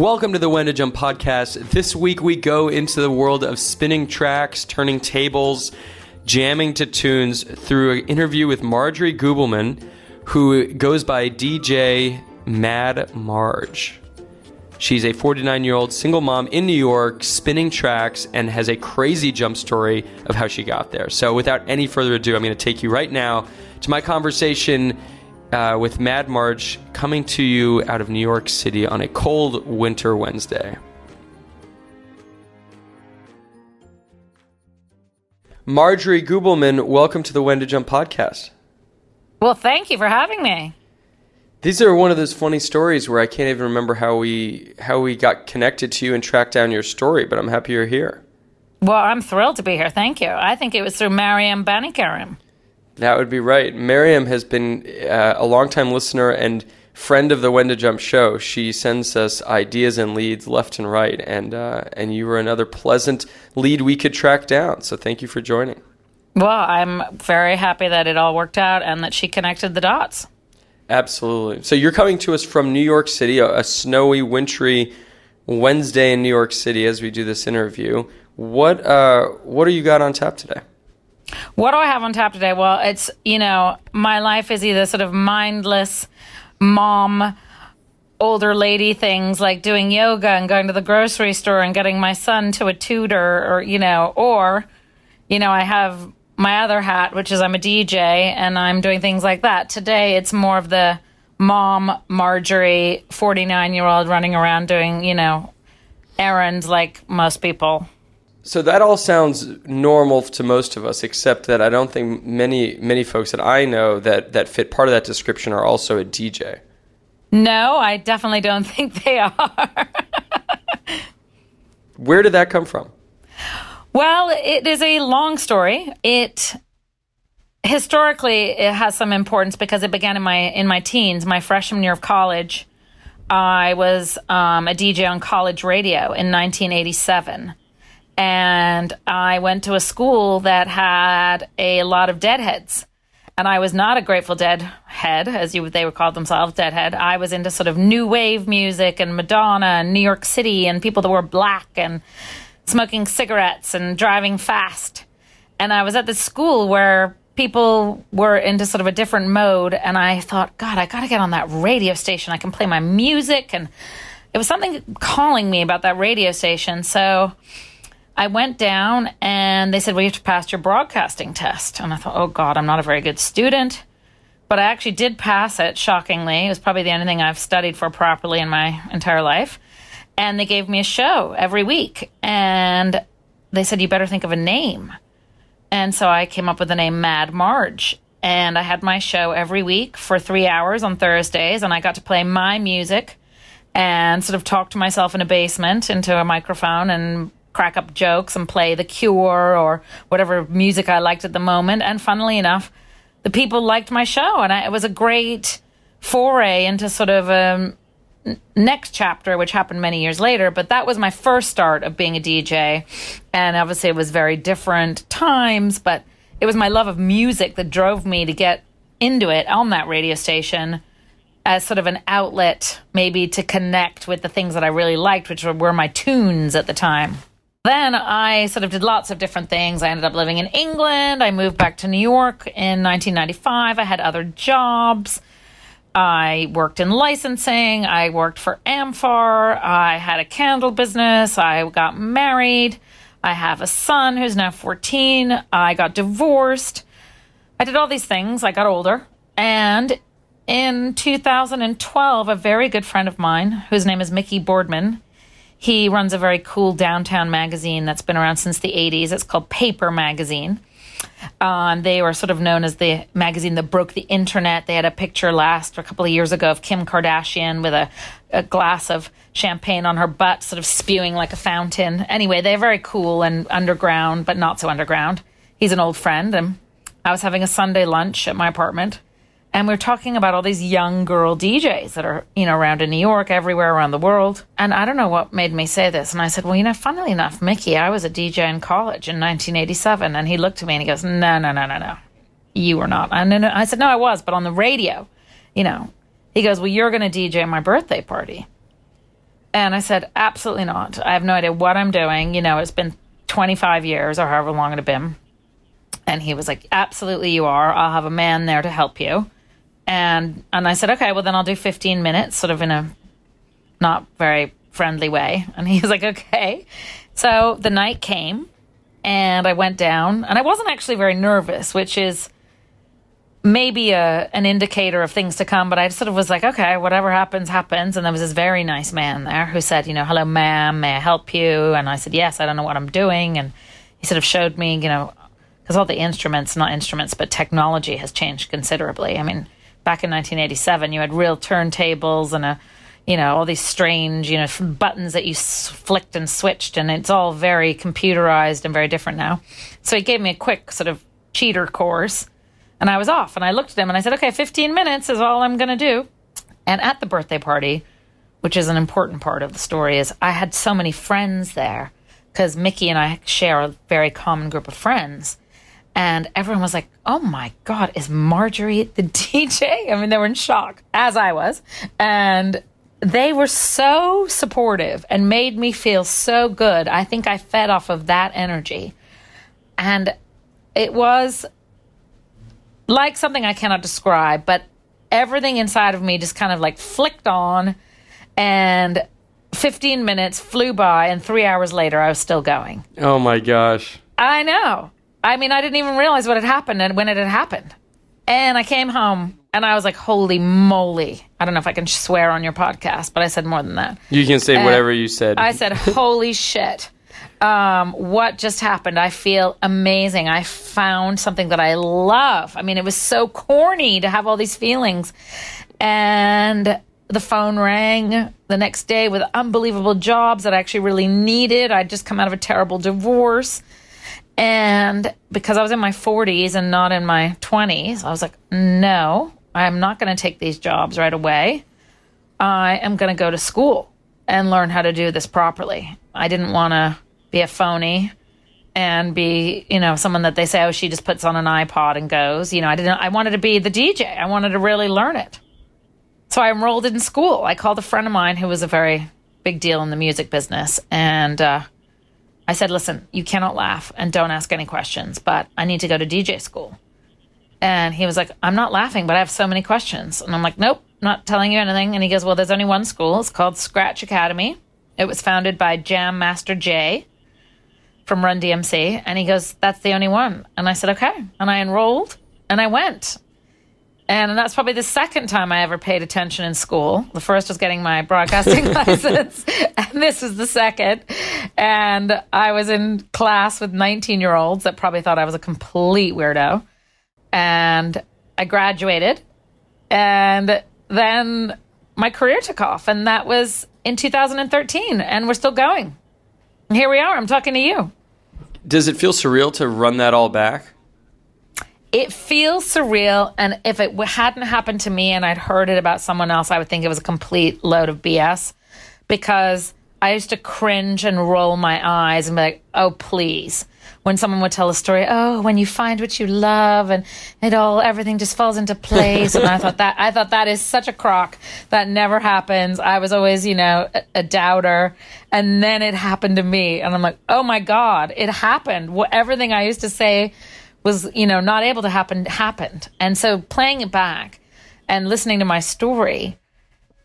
Welcome to the When to Jump podcast. This week we go into the world of spinning tracks, turning tables, jamming to tunes through an interview with Marjorie Gubelman, who goes by DJ Mad Marge. She's a 49 year old single mom in New York, spinning tracks, and has a crazy jump story of how she got there. So, without any further ado, I'm going to take you right now to my conversation uh, with Mad Marge coming to you out of New York City on a cold winter Wednesday. Marjorie Gubelman, welcome to the When to Jump podcast. Well, thank you for having me. These are one of those funny stories where I can't even remember how we how we got connected to you and tracked down your story, but I'm happy you're here. Well, I'm thrilled to be here. Thank you. I think it was through Maryam Banikarim. That would be right. Miriam has been uh, a longtime listener and friend of the When to Jump show. She sends us ideas and leads left and right, and uh, and you were another pleasant lead we could track down. So thank you for joining. Well, I'm very happy that it all worked out and that she connected the dots. Absolutely. So you're coming to us from New York City, a, a snowy, wintry Wednesday in New York City as we do this interview. What uh, what do you got on tap today? What do I have on tap today? Well, it's, you know, my life is either sort of mindless mom, older lady things like doing yoga and going to the grocery store and getting my son to a tutor or, you know, or, you know, I have my other hat, which is I'm a DJ and I'm doing things like that. Today, it's more of the mom, Marjorie, 49 year old running around doing, you know, errands like most people. So that all sounds normal to most of us, except that I don't think many many folks that I know that that fit part of that description are also a DJ. No, I definitely don't think they are. Where did that come from? Well, it is a long story. It historically it has some importance because it began in my in my teens, my freshman year of college. I was um, a DJ on college radio in 1987 and I went to a school that had a lot of deadheads. And I was not a Grateful Dead head, as you they would call themselves, deadhead. I was into sort of new wave music and Madonna and New York City and people that were black and smoking cigarettes and driving fast. And I was at this school where people were into sort of a different mode. And I thought, God, I got to get on that radio station. I can play my music. And it was something calling me about that radio station. So I went down and they said, Well, you have to pass your broadcasting test. And I thought, Oh, God, I'm not a very good student. But I actually did pass it, shockingly. It was probably the only thing I've studied for properly in my entire life. And they gave me a show every week. And they said, You better think of a name. And so I came up with the name Mad Marge. And I had my show every week for three hours on Thursdays. And I got to play my music and sort of talk to myself in a basement into a microphone and crack up jokes and play The Cure or whatever music I liked at the moment. And funnily enough, the people liked my show, and I, it was a great foray into sort of um, a next chapter, which happened many years later. But that was my first start of being a DJ, and obviously it was very different times, but it was my love of music that drove me to get into it on that radio station as sort of an outlet, maybe to connect with the things that I really liked, which were my tunes at the time. Then I sort of did lots of different things. I ended up living in England. I moved back to New York in 1995. I had other jobs. I worked in licensing. I worked for amfAR. I had a candle business. I got married. I have a son who's now 14. I got divorced. I did all these things. I got older. And in 2012, a very good friend of mine, whose name is Mickey Boardman, He runs a very cool downtown magazine that's been around since the 80s. It's called Paper Magazine. Um, they were sort of known as the magazine that broke the internet. They had a picture last a couple of years ago of Kim Kardashian with a, a glass of champagne on her butt, sort of spewing like a fountain. Anyway, they're very cool and underground, but not so underground. He's an old friend, and I was having a Sunday lunch at my apartment and we are talking about all these young girl DJs that are, you know, around in New York, everywhere around the world. And I don't know what made me say this. And I said, well, you know, funnily enough, Mickey, I was a DJ in college in 1987. And he looked at me and he goes, no, no, no, no, no. You were not. And then I said, no, I was, but on the radio, you know. He goes, well, you're going to DJ my birthday party. And I said, absolutely not. I have no idea what I'm doing. You know, it's been 25 years or however long it had been. And he was like, absolutely, you are. I'll have a man there to help you and and I said, okay, well then I'll do 15 minutes, sort of in a not very friendly way. And he was like, okay. So the night came, and I went down, and I wasn't actually very nervous, which is maybe a an indicator of things to come. But I sort of was like, okay, whatever happens, happens. And there was this very nice man there who said, you know, hello, ma'am, may I help you? And I said, yes, I don't know what I'm doing. And he sort of showed me, you know, because all the instruments, not instruments, but technology has changed considerably. I mean back in 1987, you had real turntables and a, you know, all these strange, you know, buttons that you flicked and switched, and it's all very computerized and very different now. So he gave me a quick sort of cheater course, and I was off. And I looked at him and I said, "Okay, 15 minutes is all I'm going to do." And at the birthday party, which is an important part of the story, is I had so many friends there because Mickey and I share a very common group of friends and everyone was like, oh my God, is Marjorie the DJ? I mean, they were in shock, as I was. And they were so supportive and made me feel so good. I think I fed off of that energy. And it was like something I cannot describe, but everything inside of me just kind of like flicked on. And 15 minutes flew by, and three hours later, I was still going. Oh my gosh. I know. I mean, I didn't even realize what had happened and when it had happened. And I came home and I was like, holy moly. I don't know if I can swear on your podcast, but I said more than that. You can say and whatever you said. I said, holy shit. Um, what just happened? I feel amazing. I found something that I love. I mean, it was so corny to have all these feelings. And the phone rang the next day with unbelievable jobs that I actually really needed. I'd just come out of a terrible divorce. And because I was in my 40s and not in my 20s, I was like, no, I'm not going to take these jobs right away. I am going to go to school and learn how to do this properly. I didn't want to be a phony and be, you know, someone that they say, oh, she just puts on an iPod and goes. You know, I didn't, I wanted to be the DJ. I wanted to really learn it. So I enrolled in school. I called a friend of mine who was a very big deal in the music business and, uh, I said, listen, you cannot laugh and don't ask any questions, but I need to go to DJ school. And he was like, I'm not laughing, but I have so many questions. And I'm like, nope, not telling you anything. And he goes, well, there's only one school. It's called Scratch Academy. It was founded by Jam Master Jay from Run DMC. And he goes, that's the only one. And I said, okay. And I enrolled and I went. And that's probably the second time I ever paid attention in school. The first was getting my broadcasting license, and this was the second. And I was in class with 19 year olds that probably thought I was a complete weirdo. And I graduated, and then my career took off, and that was in 2013, and we're still going. here we are. I'm talking to you. Does it feel surreal to run that all back? It feels surreal. And if it hadn't happened to me and I'd heard it about someone else, I would think it was a complete load of BS because I used to cringe and roll my eyes and be like, oh, please. When someone would tell a story, oh, when you find what you love and it all, everything just falls into place. and I thought that, I thought that is such a crock. That never happens. I was always, you know, a, a doubter. And then it happened to me. And I'm like, oh my God, it happened. What, everything I used to say was you know not able to happen happened. And so playing it back and listening to my story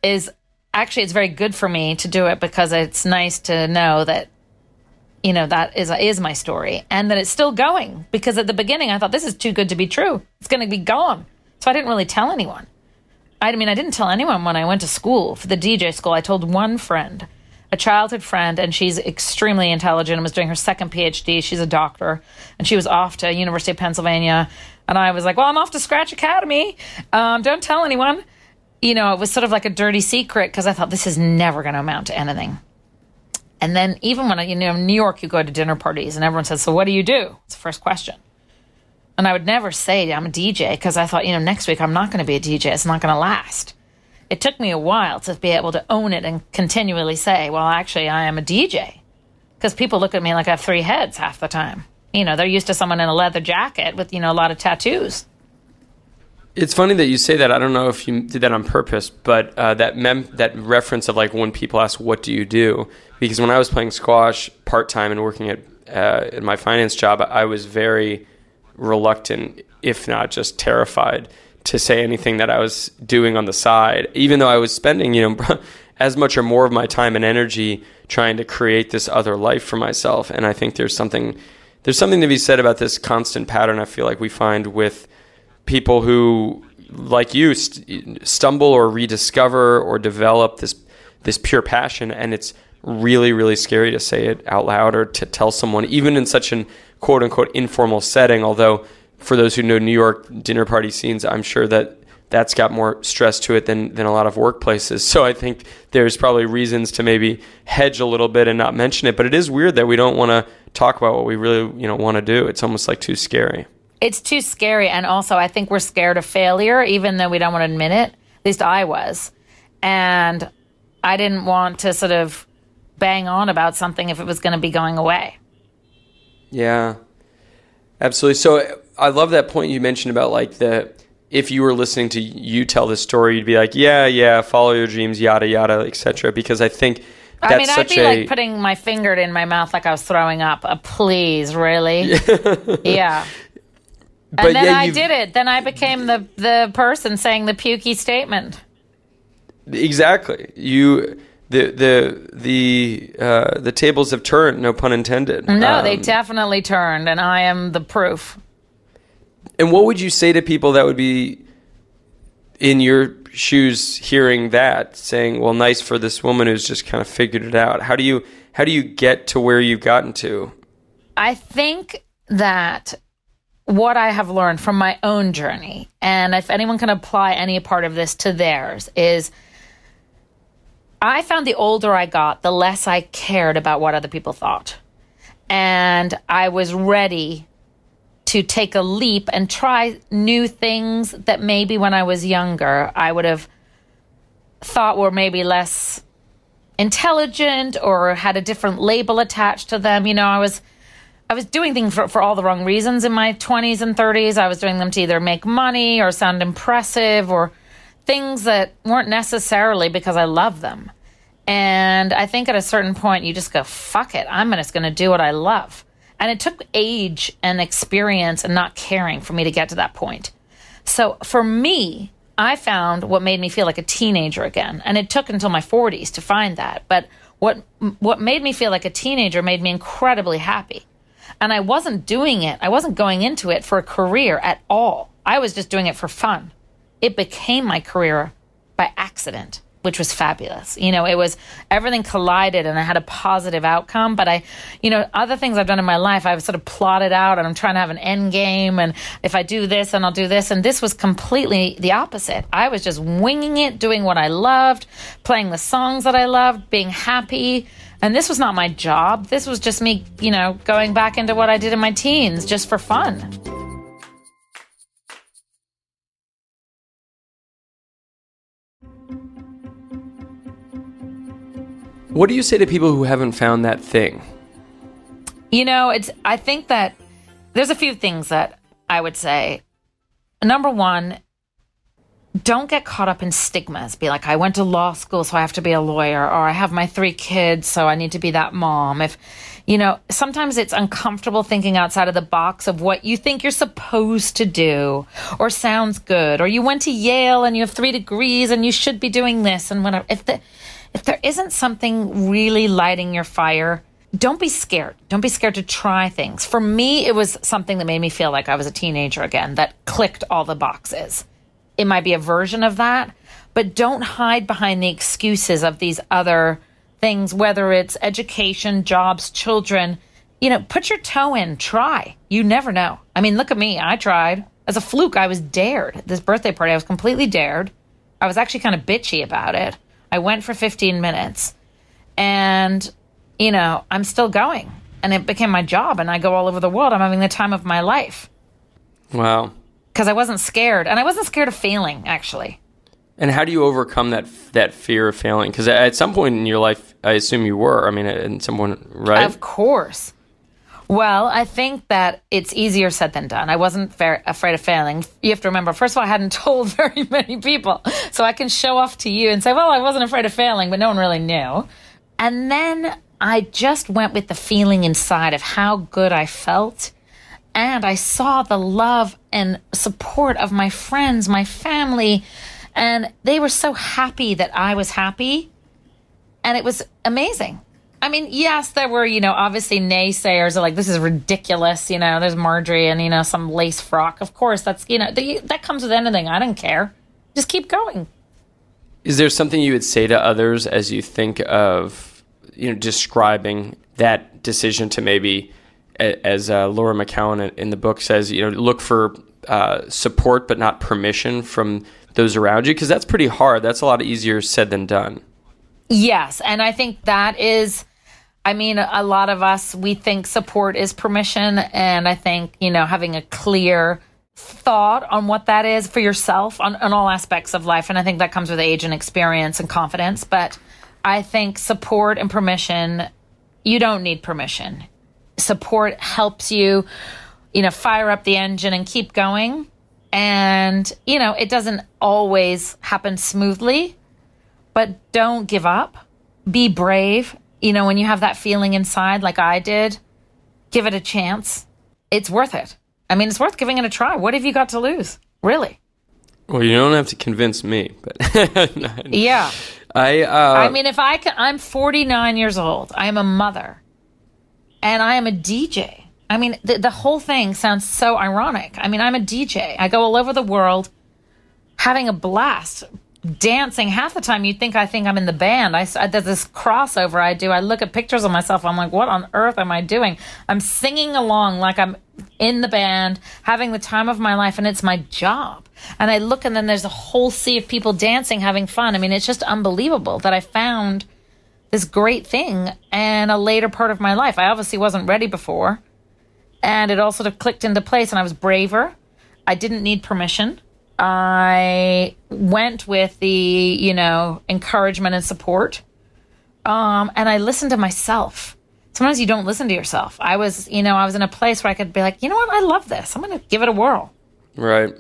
is actually it's very good for me to do it because it's nice to know that you know that is is my story and that it's still going. Because at the beginning I thought this is too good to be true. It's going to be gone. So I didn't really tell anyone. I mean I didn't tell anyone when I went to school. For the DJ school I told one friend a childhood friend, and she's extremely intelligent and was doing her second PhD. She's a doctor, and she was off to University of Pennsylvania. And I was like, "Well, I'm off to Scratch Academy. Um, don't tell anyone." You know, it was sort of like a dirty secret because I thought this is never going to amount to anything. And then even when I, you know, in New York, you go to dinner parties and everyone says, "So what do you do?" It's the first question. And I would never say I'm a DJ because I thought, you know, next week I'm not going to be a DJ. It's not going to last. It took me a while to be able to own it and continually say, well, actually, I am a DJ. Because people look at me like I have three heads half the time. You know, they're used to someone in a leather jacket with, you know, a lot of tattoos. It's funny that you say that. I don't know if you did that on purpose, but uh, that mem- that reference of like when people ask, "What do you do?" Because when I was playing squash part time and working at uh, in my finance job, I was very reluctant, if not just terrified, to say anything that I was doing on the side, even though I was spending, you know, as much or more of my time and energy trying to create this other life for myself. And I think there's something there's something to be said about this constant pattern. I feel like we find with people who, like you, st- stumble or rediscover or develop this this pure passion, and it's really really scary to say it out loud or to tell someone, even in such an quote unquote informal setting. Although, for those who know New York dinner party scenes, I'm sure that that's got more stress to it than, than a lot of workplaces. So I think there's probably reasons to maybe hedge a little bit and not mention it. But it is weird that we don't want to talk about what we really you know want to do. It's almost like too scary. It's too scary, and also I think we're scared of failure, even though we don't want to admit it. At least I was, and I didn't want to sort of bang on about something if it was going to be going away. Yeah, absolutely. So I love that point you mentioned about like the if you were listening to you tell this story, you'd be like, yeah, yeah, follow your dreams, yada yada, etc. Because I think that's I mean, I'd be a, like putting my finger in my mouth like I was throwing up. Uh, please, really? yeah. But and then yeah, I did it. Then I became the the person saying the pukey statement. Exactly. You the the the uh, the tables have turned. No pun intended. No, they Um, definitely turned, and I am the proof. And what would you say to people that would be in your shoes hearing that, saying, "Well, nice for this woman who's just kind of figured it out." How do you how do you get to where you've gotten to? I think that what I have learned from my own journey, and if anyone can apply any part of this to theirs, is I found the older I got, the less I cared about what other people thought. And I was ready to take a leap and try new things that maybe when I was younger I would have thought were maybe less intelligent or had a different label attached to them. You know, I was I was doing things for, for all the wrong reasons in my 20s and 30s. I was doing them to either make money or sound impressive or things that weren't necessarily because I love them. And I think at a certain point, you just go, fuck it. I'm just going to do what I love. And it took age and experience and not caring for me to get to that point. So for me, I found what made me feel like a teenager again. And it took until my 40s to find that. But what what made me feel like a teenager made me incredibly happy. And I wasn't doing it. I wasn't going into it for a career at all. I was just doing it for fun. It became my career by accident, which was fabulous. You know, it was everything collided and I had a positive outcome. But I, you know, other things I've done in my life, I've sort of plotted out and I'm trying to have an end game. And if I do this, and I'll do this. And this was completely the opposite. I was just winging it, doing what I loved, playing the songs that I loved, being happy. And this was not my job. This was just me, you know, going back into what I did in my teens just for fun. What do you say to people who haven't found that thing? You know, it's I think that there's a few things that I would say. Number one, don't get caught up in stigmas. Be like, I went to law school, so I have to be a lawyer, or I have my three kids, so I need to be that mom. If, you know, sometimes it's uncomfortable thinking outside of the box of what you think you're supposed to do, or sounds good, or you went to Yale and you have three degrees and you should be doing this and whatever. If the, if there isn't something really lighting your fire, don't be scared. Don't be scared to try things. For me, it was something that made me feel like I was a teenager again, that clicked all the boxes. It might be a version of that, but don't hide behind the excuses of these other things, whether it's education, jobs, children, you know, put your toe in, try. You never know. I mean, look at me. I tried. As a fluke, I was dared. This birthday party, I was completely dared. I was actually kind of bitchy about it. I went for 15 minutes and, you know, I'm still going. And it became my job and I go all over the world. I'm having the time of my life. Wow. Because I wasn't scared. And I wasn't scared of failing, actually. And how do you overcome that that fear of failing? Because at some point in your life, I assume you were. I mean, at some point, right? Of course. Well, I think that it's easier said than done. I wasn't fair, afraid of failing. You have to remember, first of all, I hadn't told very many people. So I can show off to you and say, well, I wasn't afraid of failing, but no one really knew. And then I just went with the feeling inside of how good I felt. And I saw the love and support of my friends, my family, and they were so happy that I was happy. And it was amazing. I mean, yes, there were, you know, obviously naysayers are like, this is ridiculous. You know, there's Marjorie and, you know, some lace frock. Of course, that's, you know, the, that comes with anything. I don't care. Just keep going. Is there something you would say to others as you think of, you know, describing that decision to maybe, as uh, Laura McKowen in the book says, you know, look for uh, support but not permission from those around you? Because that's pretty hard. That's a lot easier said than done. Yes. And I think that is I mean, a lot of us, we think support is permission. And I think, you know, having a clear thought on what that is for yourself on, on all aspects of life. And I think that comes with age and experience and confidence. But I think support and permission, you don't need permission. Support helps you, you know, fire up the engine and keep going. And, you know, it doesn't always happen smoothly, but don't give up. Be brave you know, when you have that feeling inside, like I did, give it a chance. It's worth it. I mean, it's worth giving it a try. What have you got to lose? Really? Well, you don't have to convince me, but yeah. I uh, I mean, if I can, I'm 49 years old. I am a mother, and I am a DJ. I mean, the, the whole thing sounds so ironic. I mean, I'm a DJ. I go all over the world, having a blast, dancing. Half the time you'd think i think i'm in the band. I, I there's this crossover i do. I look at pictures of myself. I'm like what on earth am i doing? I'm singing along like i'm in the band having the time of my life and it's my job. And i look and then there's a whole sea of people dancing having fun. I mean it's just unbelievable that i found this great thing and a later part of my life. I obviously wasn't ready before and it all sort of clicked into place and i was braver. I didn't need permission I went with the, you know, encouragement and support. Um, and I listened to myself. Sometimes you don't listen to yourself. I was, you know, I was in a place where I could be like, you know what, I love this. I'm going to give it a whirl. Right.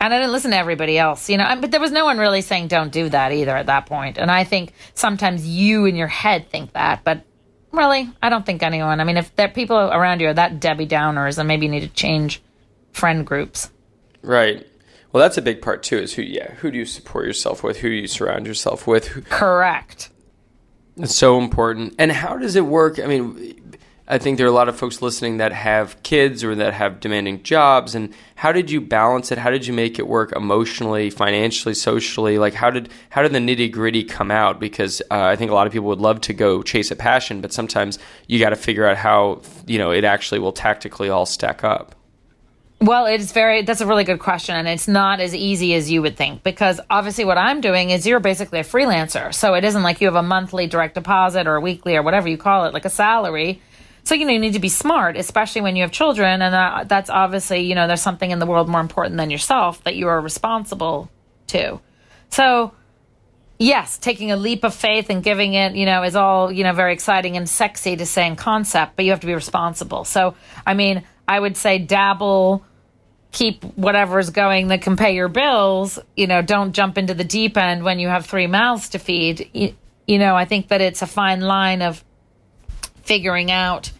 And I didn't listen to everybody else, you know, but there was no one really saying don't do that either at that point. And I think sometimes you in your head think that, but really, I don't think anyone. I mean, if there people around you are that Debbie Downers, then maybe you need to change friend groups. Right. Well, that's a big part too. Is who? Yeah, who do you support yourself with? Who do you surround yourself with? Correct. It's so important. And how does it work? I mean, I think there are a lot of folks listening that have kids or that have demanding jobs. And how did you balance it? How did you make it work emotionally, financially, socially? Like, how did how did the nitty gritty come out? Because uh, I think a lot of people would love to go chase a passion, but sometimes you got to figure out how you know it actually will tactically all stack up. Well, it's very, that's a really good question. And it's not as easy as you would think because obviously what I'm doing is you're basically a freelancer. So it isn't like you have a monthly direct deposit or a weekly or whatever you call it, like a salary. So, you know, you need to be smart, especially when you have children. And that, that's obviously, you know, there's something in the world more important than yourself that you are responsible to. So, yes, taking a leap of faith and giving it, you know, is all, you know, very exciting and sexy to say in concept, but you have to be responsible. So, I mean, I would say dabble keep whatever's going that can pay your bills. You know, don't jump into the deep end when you have three mouths to feed. You, you know, I think that it's a fine line of figuring out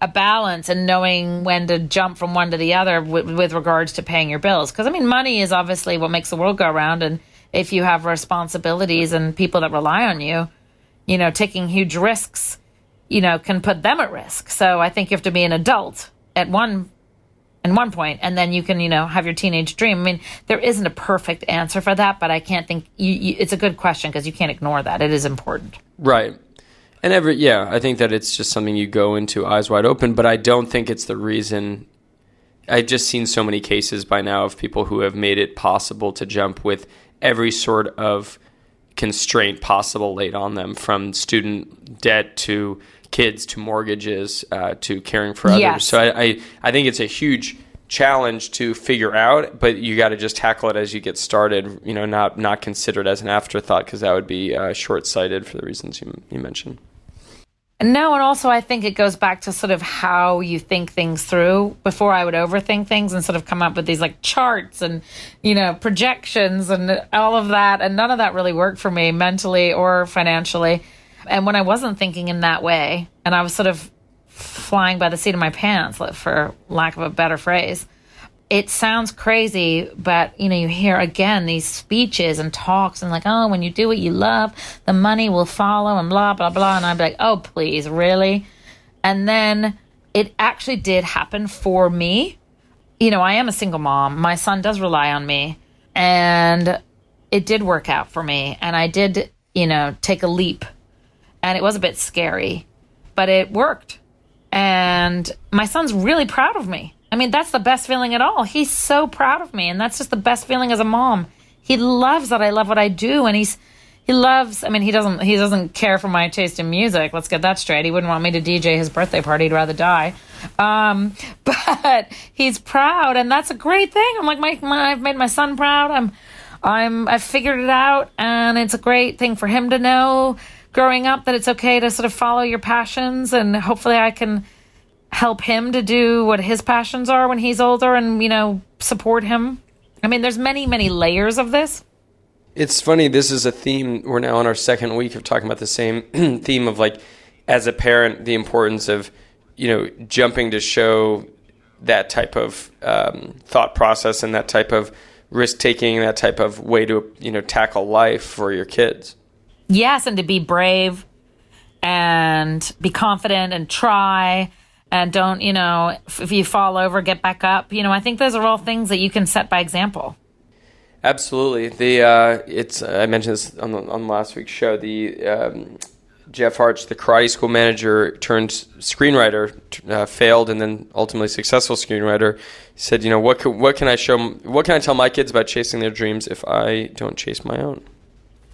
a balance and knowing when to jump from one to the other with, with regards to paying your bills. Because, I mean, money is obviously what makes the world go around. And if you have responsibilities and people that rely on you, you know, taking huge risks, you know, can put them at risk. So I think you have to be an adult at one in one point, and then you can, you know, have your teenage dream. I mean, there isn't a perfect answer for that, but I can't think you, you, it's a good question because you can't ignore that. It is important. Right. And every yeah, I think that it's just something you go into eyes wide open, but I don't think it's the reason. I've just seen so many cases by now of people who have made it possible to jump with every sort of constraint possible laid on them, from student debt to kids to mortgages uh, to caring for others. Yes. So I, I I think it's a huge challenge to figure out, but you got to just tackle it as you get started. You know, not not consider it as an afterthought because that would be uh, short sighted for the reasons you you mentioned. No, and also I think it goes back to sort of how you think things through. Before I would overthink things and sort of come up with these like charts and, you know, projections and all of that. And none of that really worked for me mentally or financially. And when I wasn't thinking in that way and I was sort of flying by the seat of my pants, for lack of a better phrase, it sounds crazy, but you know, you hear again these speeches and talks and like, oh, when you do what you love, the money will follow and blah, blah, blah. And I'd be like, oh, please, really? And then it actually did happen for me. You know, I am a single mom. My son does rely on me. And it did work out for me. And I did, you know, take a leap. And it was a bit scary, but it worked. And my son's really proud of me. I mean, that's the best feeling at all. He's so proud of me, and that's just the best feeling as a mom. He loves that I love what I do, and he's he loves. I mean, he doesn't he doesn't care for my taste in music. Let's get that straight. He wouldn't want me to DJ his birthday party. He'd rather die. Um, but he's proud, and that's a great thing. I'm like, my, my I've made my son proud. I'm I'm I've figured it out, and it's a great thing for him to know growing up that it's okay to sort of follow your passions, and hopefully I can help him to do what his passions are when he's older and you know support him. I mean there's many many layers of this. It's funny this is a theme we're now on our second week of talking about the same theme of like as a parent the importance of you know jumping to show that type of um, thought process and that type of risk taking that type of way to you know tackle life for your kids yes and to be brave and be confident and try and don't, you know, if you fall over, get back up. You know, I think those are all things that you can set by example. Absolutely. The uh, it's I mentioned this on the, on last week's show. The um, Jeff Harch, the karate school manager turned screenwriter, uh, failed and then ultimately successful screenwriter, said, you know, what can, what can I show? What can I tell my kids about chasing their dreams if I don't chase my own?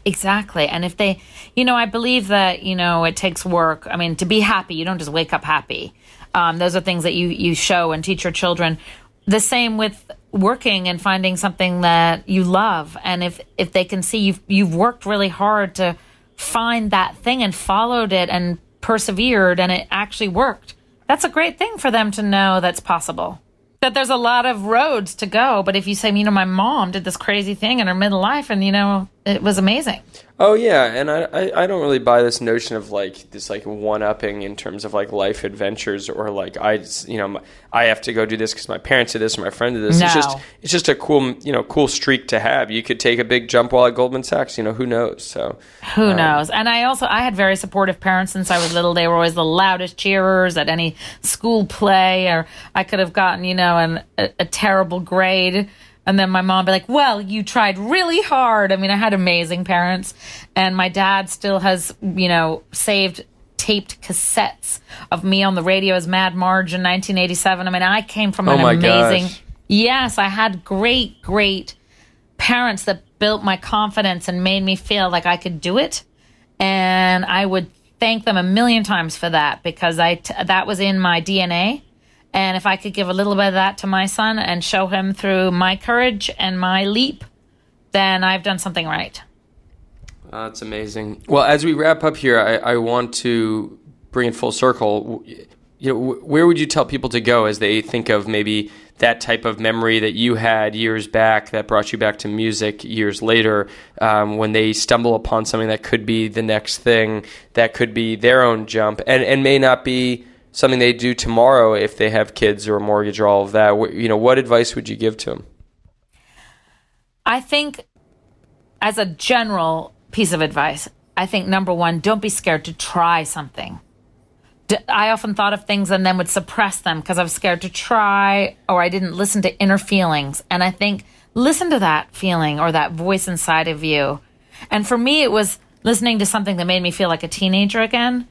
Exactly. And if they, you know, I believe that, you know, it takes work. I mean, to be happy, you don't just wake up happy. Um, those are things that you you show and teach your children. The same with working and finding something that you love, and if if they can see you've you've worked really hard to find that thing and followed it and persevered, and it actually worked. That's a great thing for them to know that's possible that there's a lot of roads to go. But if you say, you know, my mom did this crazy thing in her middle life and, you know, it was amazing. Oh yeah, and I, I, I don't really buy this notion of like this like one upping in terms of like life adventures or like I you know I have to go do this because my parents did this or my friend did this. No. It's just it's just a cool you know cool streak to have. You could take a big jump while at Goldman Sachs. You know who knows? So who um, knows? And I also I had very supportive parents since I was little. They were always the loudest cheerers at any school play, or I could have gotten you know an, a, a terrible grade and then my mom be like, "Well, you tried really hard." I mean, I had amazing parents, and my dad still has, you know, saved taped cassettes of me on the radio as Mad Marge in 1987. I mean, I came from oh an amazing. Gosh. Yes, I had great, great parents that built my confidence and made me feel like I could do it, and I would thank them a million times for that because I t- that was in my DNA and if I could give a little bit of that to my son and show him through my courage and my leap, then I've done something right. That's amazing. Well, as we wrap up here, I, I want to bring it full circle. You know, where would you tell people to go as they think of maybe that type of memory that you had years back that brought you back to music years later um, when they stumble upon something that could be the next thing that could be their own jump and, and may not be something they do tomorrow if they have kids or a mortgage or all of that? You know, what advice would you give to them? I think, as a general piece of advice, I think number one, don't be scared to try something. I often thought of things and then would suppress them because I was scared to try or I didn't listen to inner feelings. And I think listen to that feeling or that voice inside of you. And for me, it was listening to something that made me feel like a teenager again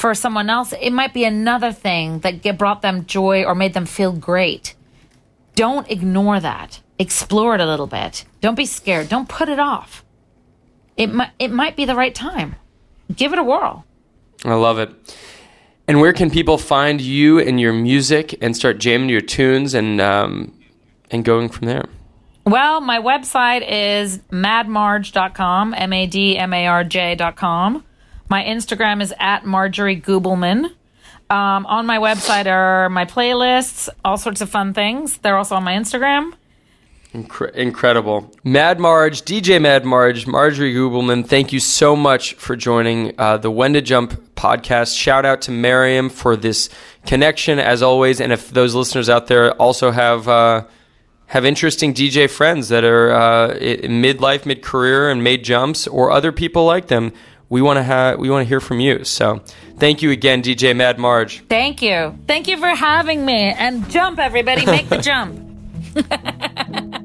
for someone else, it might be another thing that get, brought them joy or made them feel great. Don't ignore that. Explore it a little bit. Don't be scared. Don't put it off. It might it might be the right time. Give it a whirl. I love it. And where can people find you and your music and start jamming your tunes and um, and going from there? Well, my website is madmarj.com, M A D M A R J.com. My Instagram is at Marjorie Gubelman. Um, on my website are my playlists, all sorts of fun things. They're also on my Instagram. Incre- incredible. Mad Marge, DJ Mad Marge, Marjorie Gubelman, thank you so much for joining uh, the When to Jump podcast. Shout out to Miriam for this connection, as always. And if those listeners out there also have. Uh, have interesting DJ friends that are uh, midlife, mid career, and made jumps, or other people like them. We want to have we want to hear from you. So, thank you again, DJ Mad Marge. Thank you, thank you for having me. And jump, everybody, make the jump.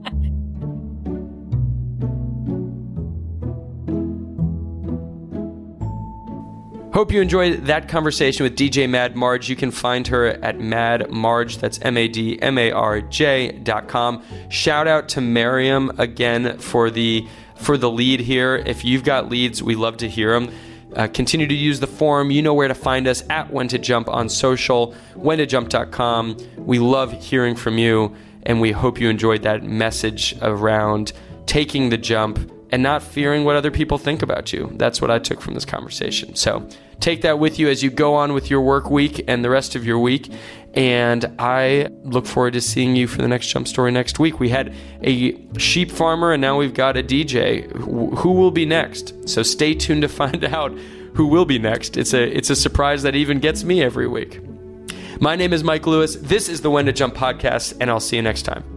Hope you enjoyed that conversation with DJ Mad Marge. You can find her at Mad Marge. That's M A D M A R J dot com. Shout out to Miriam again for the for the lead here. If you've got leads, we love to hear them. Uh, continue to use the forum. You know where to find us at When to Jump on social, when to jump.com. We love hearing from you, and we hope you enjoyed that message around taking the jump and not fearing what other people think about you. That's what I took from this conversation. So take that with you as you go on with your work week and the rest of your week. And I look forward to seeing you for the next jump story next week. We had a sheep farmer, and now we've got a DJ. Who will be next? So stay tuned to find out who will be next. It's a it's a surprise that even gets me every week. My name is Mike Lewis. This is the When to Jump podcast, and I'll see you next time.